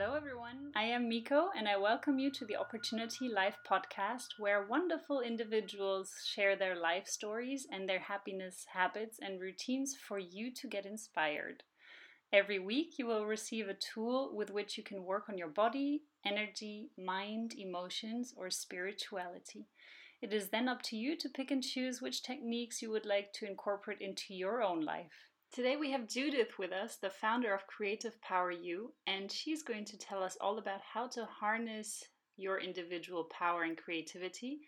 Hello, everyone. I am Miko, and I welcome you to the Opportunity Life podcast, where wonderful individuals share their life stories and their happiness habits and routines for you to get inspired. Every week, you will receive a tool with which you can work on your body, energy, mind, emotions, or spirituality. It is then up to you to pick and choose which techniques you would like to incorporate into your own life. Today we have Judith with us, the founder of Creative Power You, and she's going to tell us all about how to harness your individual power and creativity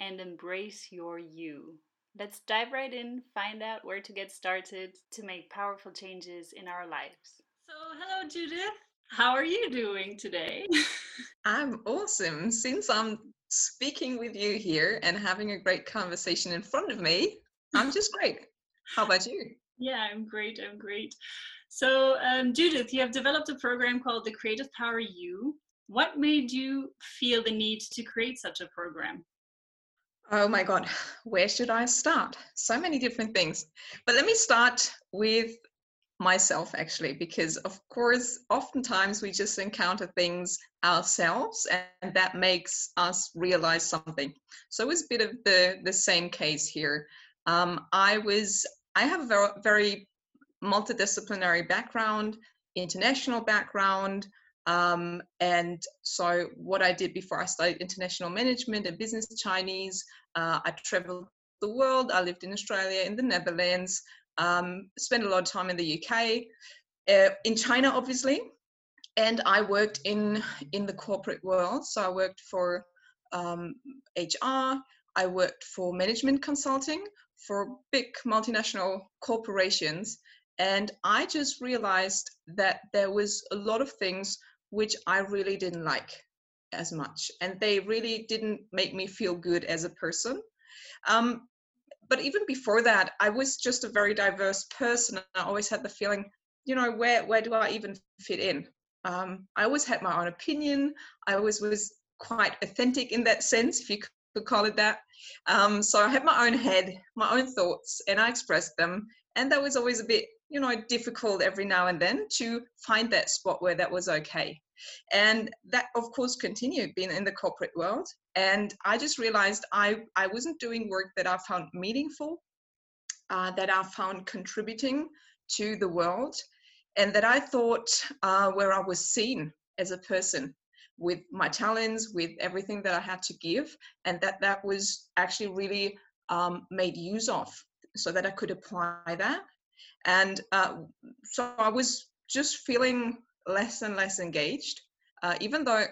and embrace your you. Let's dive right in, find out where to get started to make powerful changes in our lives. So, hello, Judith. How are you doing today? I'm awesome. Since I'm speaking with you here and having a great conversation in front of me, I'm just great. How about you? Yeah, I'm great. I'm great. So, um, Judith, you have developed a program called the Creative Power You. What made you feel the need to create such a program? Oh my God, where should I start? So many different things. But let me start with myself actually, because of course, oftentimes we just encounter things ourselves and that makes us realize something. So it was a bit of the, the same case here. Um, I was I have a very, very multidisciplinary background, international background. Um, and so, what I did before I studied international management and business Chinese, uh, I traveled the world. I lived in Australia, in the Netherlands, um, spent a lot of time in the UK, uh, in China, obviously, and I worked in in the corporate world. So I worked for um, HR. I worked for management consulting for big multinational corporations. And I just realized that there was a lot of things which I really didn't like as much. And they really didn't make me feel good as a person. Um, but even before that, I was just a very diverse person. I always had the feeling, you know, where, where do I even fit in? Um, I always had my own opinion. I always was quite authentic in that sense, if you could call it that. Um, so I had my own head, my own thoughts, and I expressed them. And that was always a bit, you know, difficult every now and then to find that spot where that was okay. And that, of course, continued being in the corporate world. And I just realized I, I wasn't doing work that I found meaningful, uh, that I found contributing to the world, and that I thought uh, where I was seen as a person with my talents, with everything that I had to give, and that that was actually really um, made use of so that I could apply that. And uh, so I was just feeling less and less engaged, uh, even though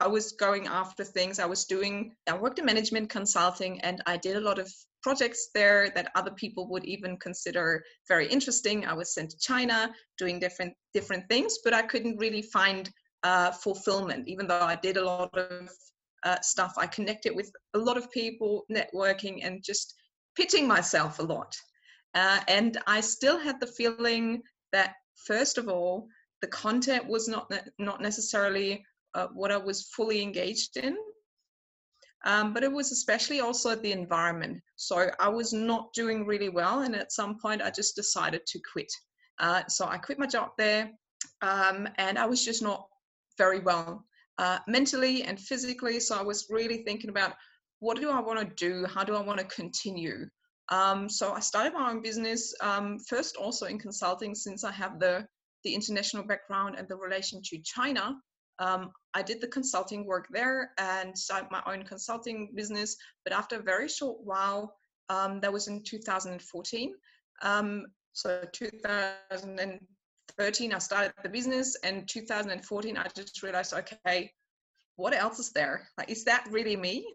I was going after things. I was doing, I worked in management consulting and I did a lot of projects there that other people would even consider very interesting. I was sent to China doing different different things, but I couldn't really find uh, fulfillment. Even though I did a lot of uh, stuff, I connected with a lot of people, networking, and just pitching myself a lot. Uh, and I still had the feeling that, first of all, the content was not ne- not necessarily uh, what I was fully engaged in. Um, but it was especially also the environment. So I was not doing really well, and at some point I just decided to quit. Uh, so I quit my job there, um, and I was just not very well uh, mentally and physically. So I was really thinking about what do I want to do? How do I want to continue? Um, so I started my own business um, first, also in consulting, since I have the the international background and the relation to China. Um, I did the consulting work there and started my own consulting business. But after a very short while, um, that was in 2014. Um, so 2000 13 i started the business and 2014 i just realized okay what else is there? Like is that really me?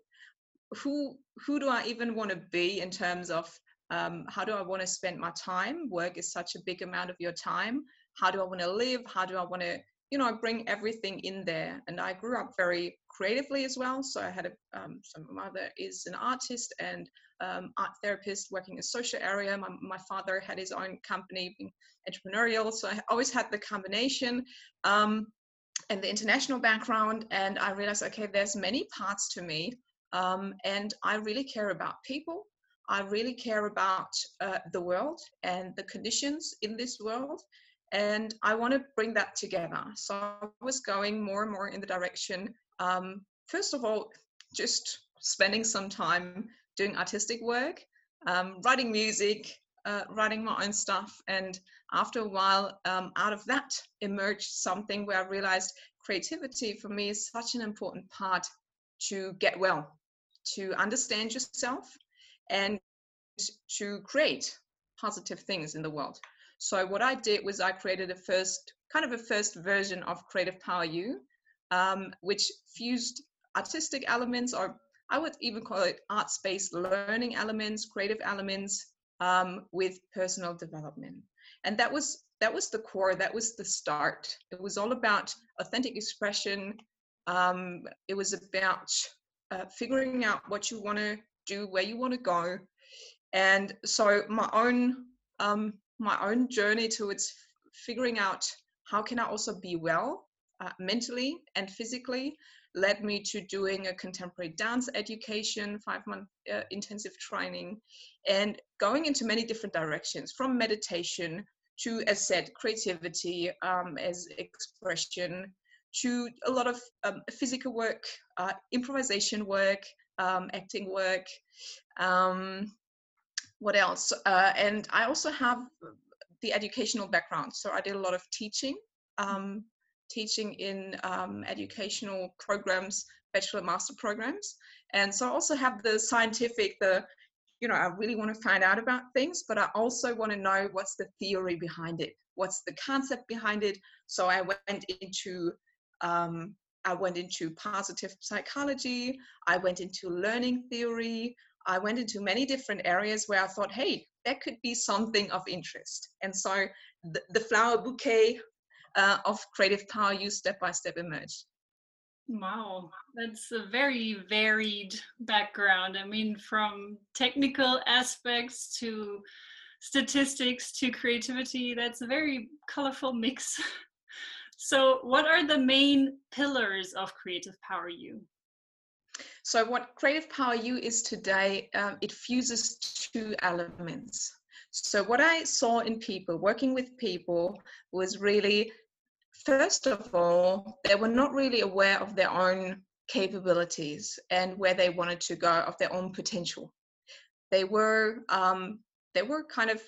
Who who do i even want to be in terms of um, how do i want to spend my time? Work is such a big amount of your time. How do i want to live? How do i want to you know I bring everything in there and i grew up very creatively as well so i had a um, so my mother is an artist and um, art therapist working in social area. My, my father had his own company, being entrepreneurial, so I always had the combination um, and the international background. And I realized, okay, there's many parts to me, um, and I really care about people. I really care about uh, the world and the conditions in this world. And I want to bring that together. So I was going more and more in the direction, um, first of all, just spending some time doing artistic work, um, writing music, uh, writing my own stuff. And after a while, um, out of that emerged something where I realized creativity for me is such an important part to get well, to understand yourself, and to create positive things in the world. So what I did was I created a first kind of a first version of Creative Power U, um, which fused artistic elements, or I would even call it art-based learning elements, creative elements, um, with personal development. And that was that was the core. That was the start. It was all about authentic expression. Um, it was about uh, figuring out what you want to do, where you want to go, and so my own um, my own journey towards figuring out how can I also be well uh, mentally and physically led me to doing a contemporary dance education, five month uh, intensive training, and going into many different directions from meditation to, as said, creativity um, as expression, to a lot of um, physical work, uh, improvisation work, um, acting work. Um, what else? Uh, and I also have the educational background. So I did a lot of teaching, um, teaching in um, educational programs, bachelor master programs. And so I also have the scientific, the, you know, I really want to find out about things, but I also want to know what's the theory behind it, what's the concept behind it. So I went into um, I went into positive psychology. I went into learning theory. I went into many different areas where I thought, hey, that could be something of interest. And so the, the flower bouquet uh, of creative power U step by step emerged. Wow, that's a very varied background. I mean, from technical aspects to statistics to creativity, that's a very colorful mix. so, what are the main pillars of Creative Power U? So what Creative Power U is today, um, it fuses two elements. So what I saw in people, working with people, was really, first of all, they were not really aware of their own capabilities and where they wanted to go, of their own potential. They were, um, they were kind of,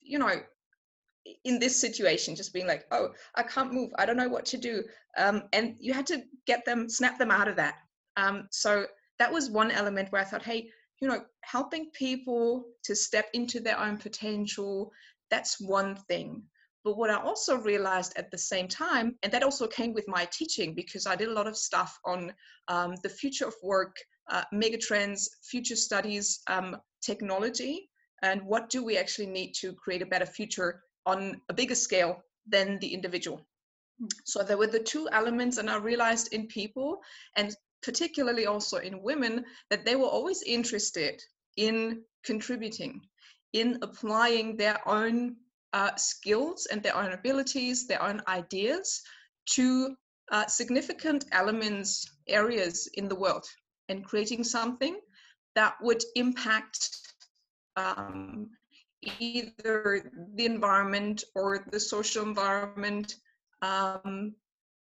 you know, in this situation, just being like, oh, I can't move, I don't know what to do. Um, and you had to get them, snap them out of that. Um, so that was one element where I thought, hey, you know, helping people to step into their own potential, that's one thing. But what I also realized at the same time, and that also came with my teaching because I did a lot of stuff on um, the future of work, uh, megatrends, future studies, um, technology, and what do we actually need to create a better future on a bigger scale than the individual. So there were the two elements, and I realized in people, and particularly also in women, that they were always interested in contributing, in applying their own uh, skills and their own abilities, their own ideas to uh, significant elements, areas in the world, and creating something that would impact um, either the environment or the social environment um,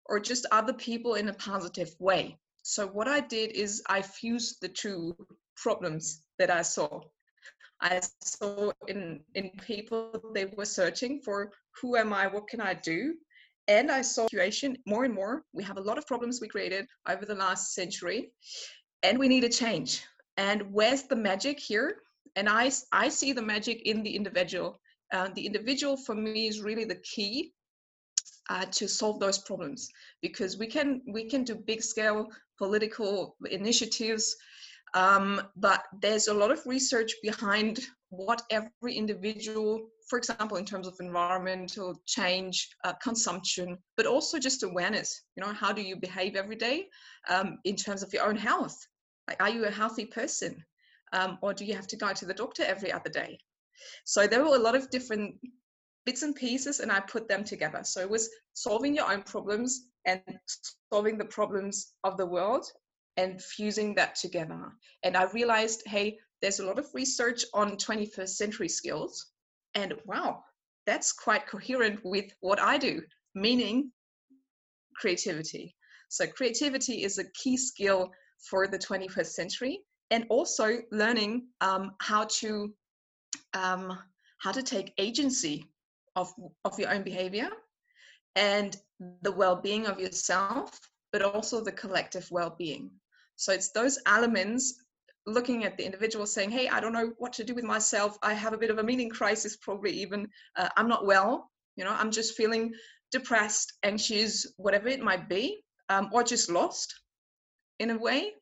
or just other people in a positive way. So what I did is I fused the two problems that I saw. I saw in in people they were searching for who am I, what can I do, and I saw situation more and more. We have a lot of problems we created over the last century, and we need a change. And where's the magic here? And I I see the magic in the individual. Uh, the individual for me is really the key uh, to solve those problems because we can we can do big scale political initiatives um, but there's a lot of research behind what every individual for example in terms of environmental change uh, consumption but also just awareness. You know how do you behave every day um, in terms of your own health? Like are you a healthy person? Um, or do you have to go to the doctor every other day? So there were a lot of different bits and pieces and I put them together. So it was solving your own problems and solving the problems of the world and fusing that together. And I realized, hey, there's a lot of research on 21st century skills. And wow, that's quite coherent with what I do, meaning creativity. So, creativity is a key skill for the 21st century, and also learning um, how to um, how to take agency of of your own behavior and the well-being of yourself, but also the collective well-being. So it's those elements looking at the individual saying hey i don't know what to do with myself i have a bit of a meaning crisis probably even uh, i'm not well you know i'm just feeling depressed anxious whatever it might be um, or just lost in a way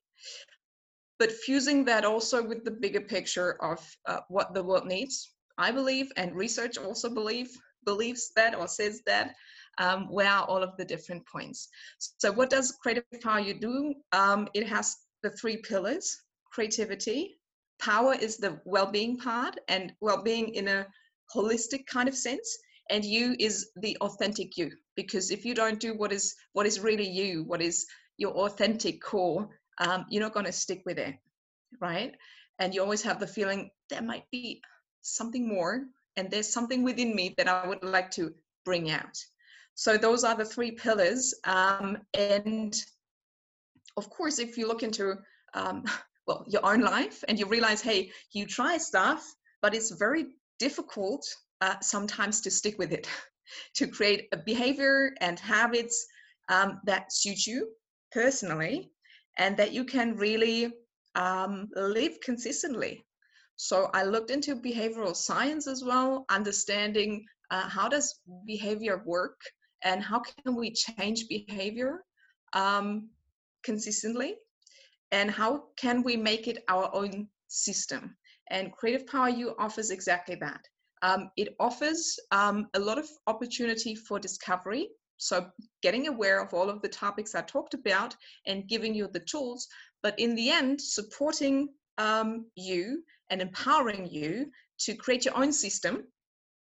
but fusing that also with the bigger picture of uh, what the world needs i believe and research also believe believes that or says that um, where are all of the different points so what does creative power you do um, it has the three pillars creativity. Power is the well-being part, and well-being in a holistic kind of sense. And you is the authentic you, because if you don't do what is what is really you, what is your authentic core, um, you're not going to stick with it, right? And you always have the feeling there might be something more, and there's something within me that I would like to bring out. So those are the three pillars. Um, and of course, if you look into um, well your own life and you realize hey you try stuff but it's very difficult uh, sometimes to stick with it to create a behavior and habits um, that suit you personally and that you can really um, live consistently so i looked into behavioral science as well understanding uh, how does behavior work and how can we change behavior um, consistently? And how can we make it our own system? And creative power u offers exactly that. Um, it offers um, a lot of opportunity for discovery so getting aware of all of the topics i talked about and giving you the tools but in the end supporting um, you and empowering you to create your own system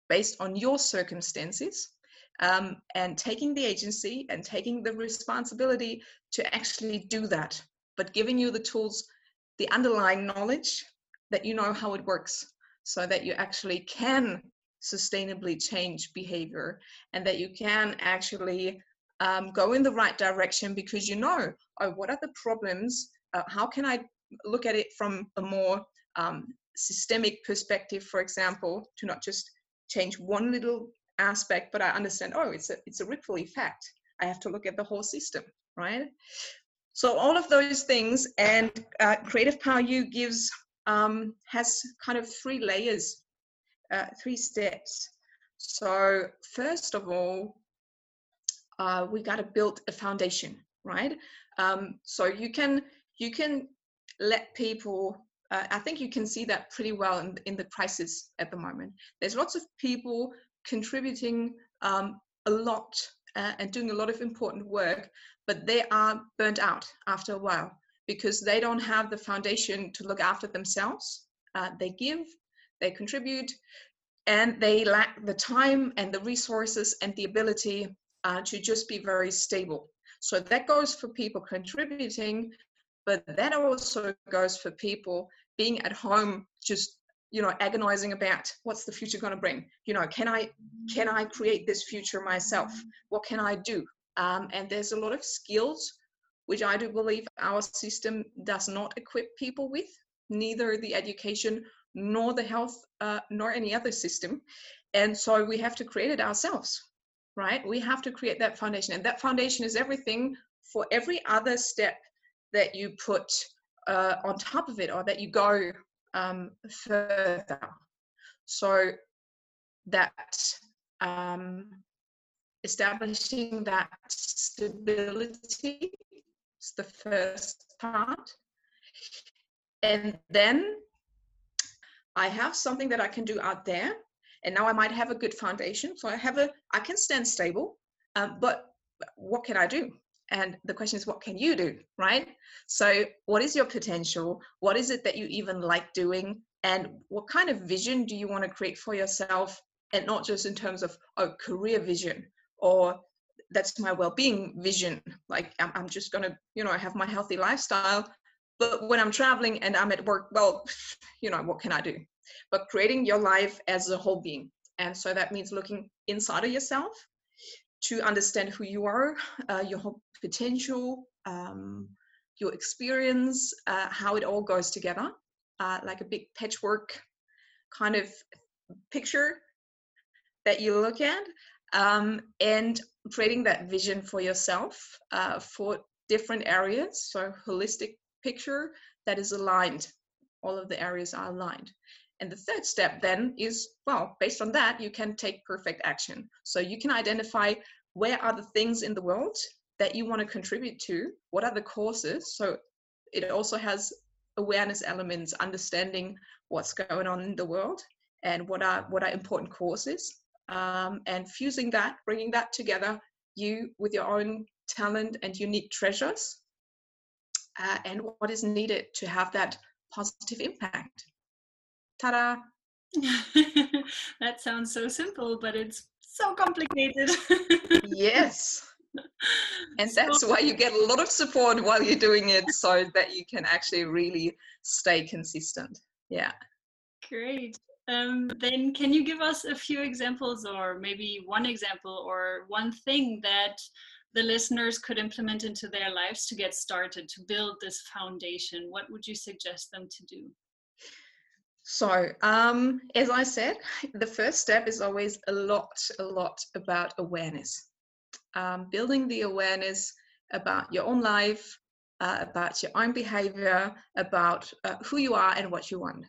based on your circumstances um, and taking the agency and taking the responsibility to actually do that but giving you the tools, the underlying knowledge that you know how it works so that you actually can sustainably change behavior and that you can actually um, go in the right direction because you know, oh, what are the problems? Uh, how can I look at it from a more um, systemic perspective, for example, to not just change one little aspect, but I understand, oh, it's a, it's a ripple effect. I have to look at the whole system, right? So all of those things and uh, Creative Power U gives um, has kind of three layers, uh, three steps. So first of all, uh, we got to build a foundation, right? Um, so you can you can let people. Uh, I think you can see that pretty well in, in the crisis at the moment. There's lots of people contributing um, a lot uh, and doing a lot of important work, but they are burnt out after a while because they don't have the foundation to look after themselves. Uh, they give, they contribute, and they lack the time and the resources and the ability uh, to just be very stable. So that goes for people contributing, but that also goes for people being at home just you know agonizing about what's the future going to bring you know can i can i create this future myself what can i do um, and there's a lot of skills which I do believe our system does not equip people with, neither the education nor the health uh, nor any other system. And so we have to create it ourselves, right? We have to create that foundation. And that foundation is everything for every other step that you put uh, on top of it or that you go um, further. So that um, establishing that stability is the first part. And then I have something that I can do out there. And now I might have a good foundation. So I have a, I can stand stable, um, but what can I do? And the question is, what can you do, right? So, what is your potential? What is it that you even like doing? And what kind of vision do you want to create for yourself? And not just in terms of a oh, career vision, or that's my well-being vision like i'm, I'm just to you know have my healthy lifestyle but when i'm traveling and i'm at work well you know what can i do but creating your life as a whole being And so that means looking inside of yourself to understand who you are, uh, your potential, um, your experience, uh, how it all goes together, uh, like a big patchwork kind of picture that you look at, um, and creating that vision for yourself uh, for different areas. So, holistic picture that is aligned. All of the areas are aligned. And the third step then is well, based on that, you can take perfect action. So you can identify where are the things in the world that you want to contribute to, what are the causes. So it also has awareness elements, understanding what's going on in the world and what are what are important causes, um, and fusing that, bringing that together, you with your own talent and unique treasures, uh, and what is needed to have that positive impact. Ta-da! that sounds so simple, but it's so complicated. yes. And that's why you get a lot of support while you're doing it so that you can actually really stay consistent. Yeah. Great. Um, then can you give us a few examples or maybe one example or one thing that the listeners could implement into their lives to get started to build this foundation? What would you suggest them to do? So, um, as I said, the first step is always a lot, a lot about awareness. Um, building the awareness about your own life, uh, about your own behavior, about uh, who you are and what you want.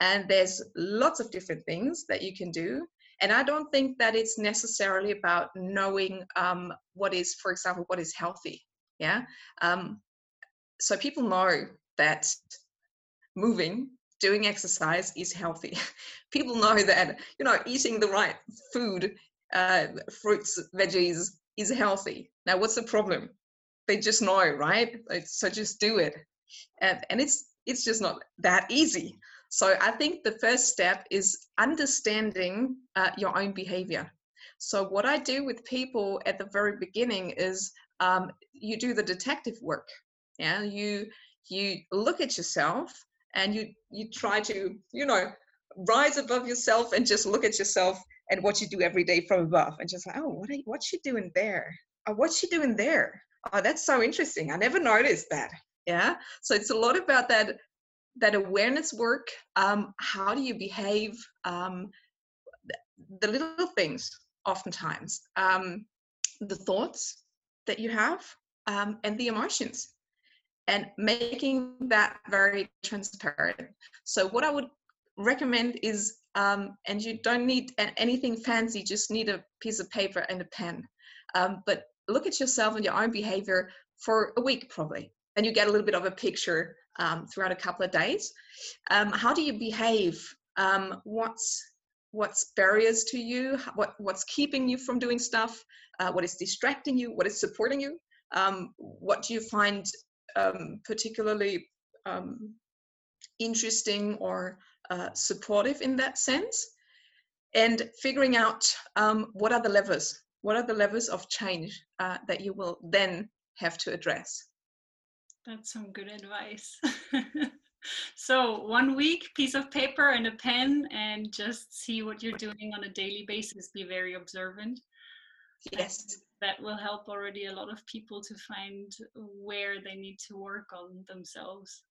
And there's lots of different things that you can do. And I don't think that it's necessarily about knowing um, what is, for example, what is healthy. Yeah. Um, so people know that moving doing exercise is healthy. People know that you know eating the right food, uh, fruits, veggies is healthy. Now, what's the problem? They just know, right? So just do it, and, and it's it's just not that easy. So I think the first step is understanding uh, your own behavior. So what I do with people at the very beginning is um, you do the detective work. Yeah, you you look at yourself and you you try to you know rise above yourself and just look at yourself and what you do every day from above and just like oh what are, what's she doing there? Oh, what's she doing there? Oh that's so interesting. I never noticed that. Yeah. So it's a lot about that that awareness work. Um, how do you behave? Um, the little things oftentimes um, the thoughts that you have um, and the emotions and making that very transparent. So what I would recommend is, um, and you don't need anything fancy, just need a piece of paper and a pen. Um, but look at yourself and your own behavior for a week probably, and you get a little bit of a picture um, throughout a couple of days. Um, how do you behave? Um, what's what's barriers to you? What what's keeping you from doing stuff? Uh, what is distracting you? What is supporting you? Um, what do you find um, particularly um, interesting or uh, supportive in that sense. And figuring out um, what are the levers what are the levers of change uh, that you will then have to address. That's some good advice. So one week piece of paper and a pen and just see what you're doing on a daily basis be very observant. Yes that will help already a lot of people to find where they need to work on themselves.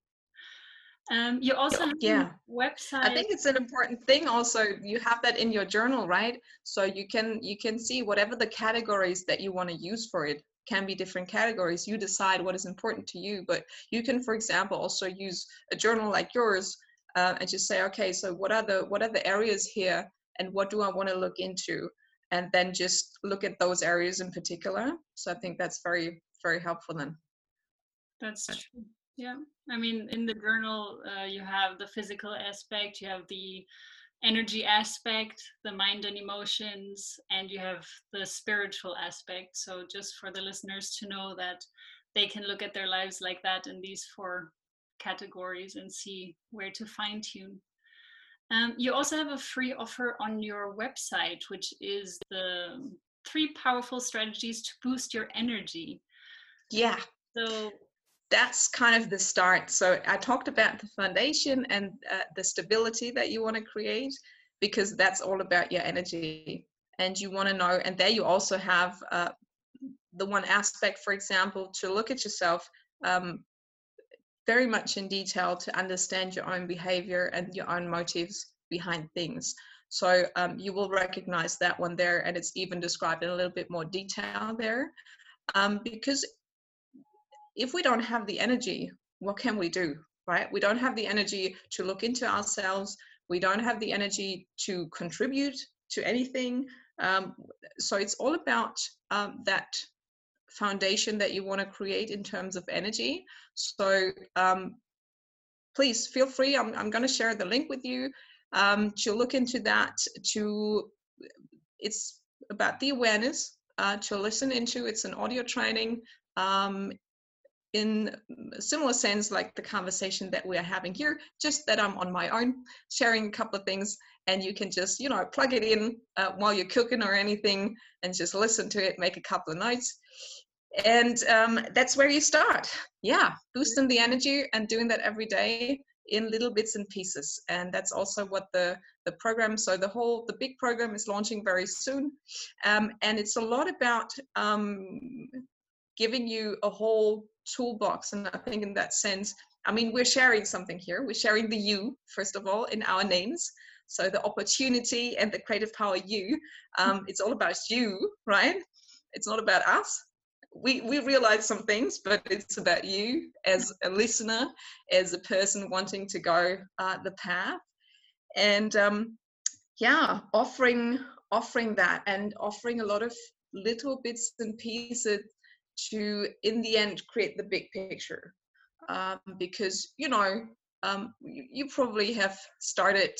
Um, you also have yeah website. I think it's an important thing. Also, you have that in your journal, right? So you can you can see whatever the categories that you want to use for it can be different categories. You decide what is important to you, but you can, for example, also use a journal like yours uh, and just say, okay, so what are the what are the areas here, and what do I want to look into? And then just look at those areas in particular. So I think that's very, very helpful then. That's true. Yeah. I mean, in the journal, uh, you have the physical aspect, you have the energy aspect, the mind and emotions, and you have the spiritual aspect. So just for the listeners to know that they can look at their lives like that in these four categories and see where to fine tune. Um, you also have a free offer on your website, which is the three powerful strategies to boost your energy. Yeah. So that's kind of the start. So I talked about the foundation and uh, the stability that you want to create. because that's all about your energy and you want to know and there you also have uh, the one aspect for example to look at yourself um, very much in detail to understand your own behavior and your own motives behind things. So um, you will recognize that one there and it's even described in a little bit more detail there. Um, because if we don't have the energy what can we do right? We don't have the energy to look into ourselves. We don't have the energy to contribute to anything. Um, so it's all about um, that foundation that you want to create in terms of energy. So um, please feel free. I'm, I'm going to share the link with you um, to look into that. To it's about the awareness uh, to listen into. It's an audio training. Um, in similar sense like the conversation that we are having here just that i'm on my own sharing a couple of things and you can just you know plug it in uh, while you're cooking or anything and just listen to it make a couple of notes. And um, that's where you start. Yeah boosting the energy and doing that every day in little bits and pieces. And that's also what the the program so the whole the big program is launching very soon. Um, and it's a lot about um, giving you a whole toolbox. And i think in that sense i mean we're sharing something here. We're sharing the you first of all in our names so the opportunity and the creative power you um, it's all about you right? It's not about us. We we realize some things but it's about you as a listener as a person wanting to go uh, the path. And um, yeah offering offering that and offering a lot of little bits and pieces to in the end create the big picture. Um, because you know um, you, you, probably have started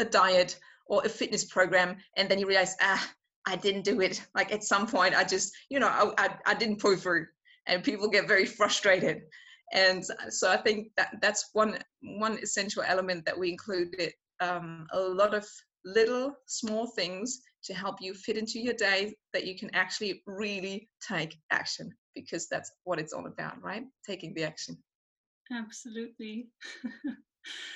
a diet or a fitness program and then you realize ah i didn't do it like at some point i just you know i, I, I didn't pull through and people get very frustrated and so i think that that's one one essential element that we included um, a lot of little small things to help you fit into your day that you can actually really take action because that's what it's all about, right? Taking the action. Absolutely.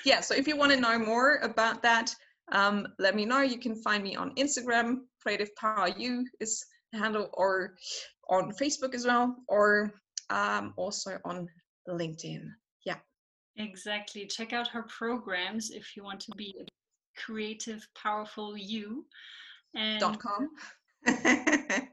yeah, so if you want to know more about that, um, let me know. You can find me on Instagram, Creative Power You is handle, or on Facebook as well, or um, also on LinkedIn. Yeah. Exactly. Check out her programs if you want to be a creative, powerful you. And dot com.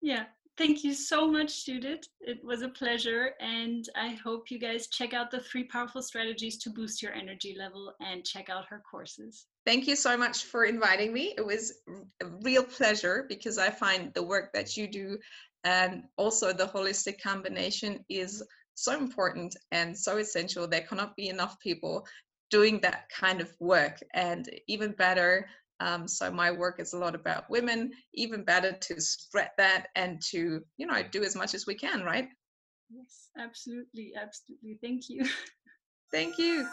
yeah. Thank you so much, Judith. It was a pleasure. And I hope you guys check out the three powerful strategies to boost your energy level and check out her courses. Thank you so much for inviting me. It was a real pleasure because I find the work that you do and also the holistic combination is so important and so essential. There cannot be enough people doing that kind of work. And even better, um, so my work is a lot about women. Even better to spread that and to you know do as much as we can, right? Yes, absolutely, absolutely. Thank you. Thank you.